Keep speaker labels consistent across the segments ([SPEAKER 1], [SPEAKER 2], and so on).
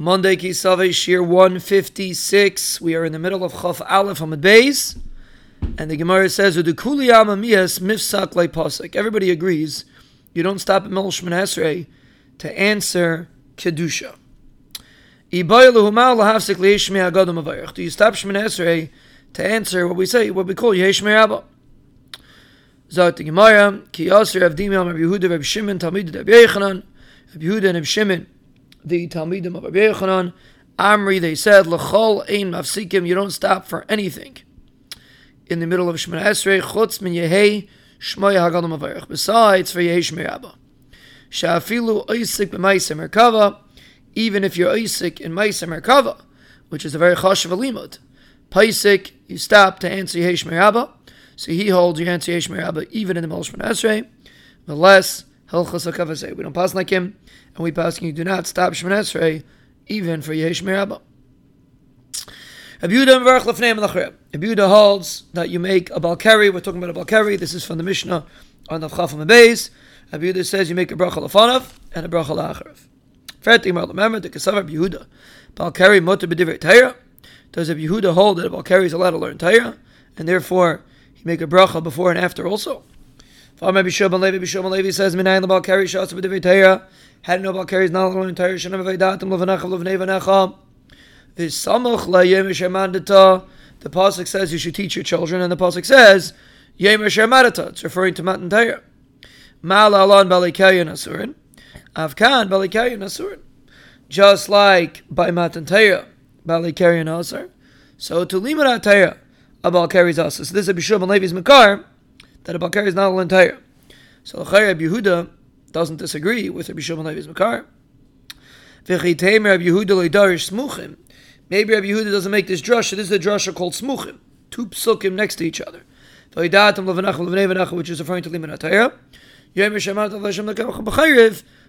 [SPEAKER 1] Monday Kisave Shir 156. We are in the middle of Chaf Aleph Amud Beis. And the Gemara says, Mifsak. Everybody agrees you don't stop at Mel Shemon Esrei to answer Kedusha. Do you stop Shemon Esrei to answer what we say, what we call Yesh Merabah? Zot the Gemara, Ki Yasir Avdimi Amar Yehuda Reb Shimon Talmid Reb Yochanan, Reb Yehuda and Reb Shimon, the Talmidim of Reb Yochanan, Amri, they said, L'chol ein mafsikim, you don't stop for anything. In the middle of Shemon Esrei, Chutz min Yehei, Shmoy Hagadim Avarech, besides for Yehei Shmei Rabba. Sha'afilu Oisik b'Maisa Merkava, even if you're Oisik in Maisa Merkava, which is a very chashav limud. Paisik, you stop to answer Yehei Shmei Rabba, so he holds your answer Yesh Merabba even in the Melech Esrei. The less Hilchas Hakavasei. We don't pass like him, and we pass you do not stop Shemon Esrei even for Yesh Merabba. Abuda holds that you make a balkari. We're talking about a balkari. This is from the Mishnah on the Chafam Beis. Abuda says you make a bracha lafanav and a bracha lacharav. Remember the Kasav Yehuda. Balkari motor b'divrei Torah. Does Yehuda hold that a balkari is allowed to learn Torah, and therefore you make a bracha before and after also. Rabbi Shimon Levi, Shimon Levi says, "Minayin lebal kari shas b'divrei Torah." Had no bal kari is not alone in Torah. Shanam v'datim levanacha levnei v'necha. V'samuch la'yem shemandata. The pasuk says you should teach your children, and the pasuk says yem shemadata. It's referring to Matan Torah. Mal alon balikayin asurin. Avkan balikayin asurin. Just like by Matan Torah, balikayin asur. So to limud Torah a Balkari is. So this is ben Levi's Makar, that a Balkari is not all entire. So Chayr Rabbi Yehuda doesn't disagree with Rabbi Shimon Levi's Makar. Smuchim. Maybe Rabbi Yehuda doesn't make this drasha. This is a drasha called smuchim. Two psukim next to each other. Which is referring to Liman b'chayriv,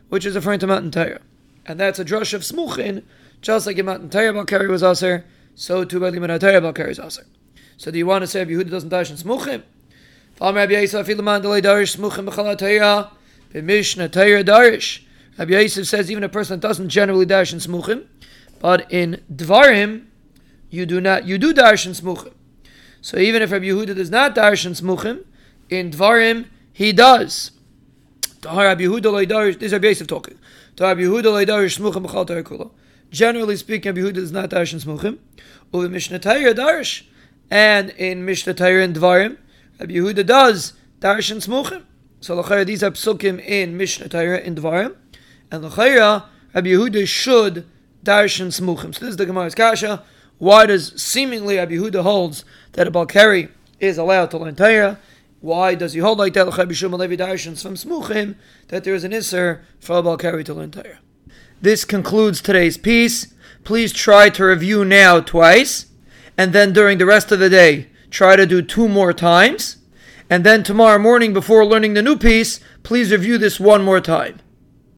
[SPEAKER 1] which is referring to Matan Torah. And that's a drush of smuchin, just like in Matan Torah Balkari was aser, so too by Liman HaTayra Balkari is aser. So do you want to say Yehuda doesn't dash in smuchim? Rabbi Yisrael filaman darish smuchim darish. Rabbi Yosef says even a person that doesn't generally dash in smuchim, but in dvarim you do not you do dash in smuchim. So even if Rabbi Yehuda does not dash in smuchim, in dvarim he does. Rabbi Yehuda. This is Rabbi Yosef talking. Rabbi Yehuda loydarish smuchim kula. Generally speaking, Rabbi Yehuda does not dash in smuchim. Uvi Mishnah Torah darish and in Mishnah Torah and Dvarim, Rabbi Yehuda does Darshan Smuchim. So Lachayra, these are psukim in Mishnah Torah and Dvarim, and Lachayra, Rabbi Yehuda should Darshan Smuchim. So this is the Gemara's Kasha. Why does seemingly Rabbi Yehuda holds that a Balkari is allowed to learn Torah? Why does he hold like that? L'chai b'shum alevi darshans from smuchim that there is an isser for a balkari to learn Torah. This concludes today's piece. Please try to review now twice and then during the rest of the day, try to do two more times. And then tomorrow morning, before learning the new piece, please review this one more time.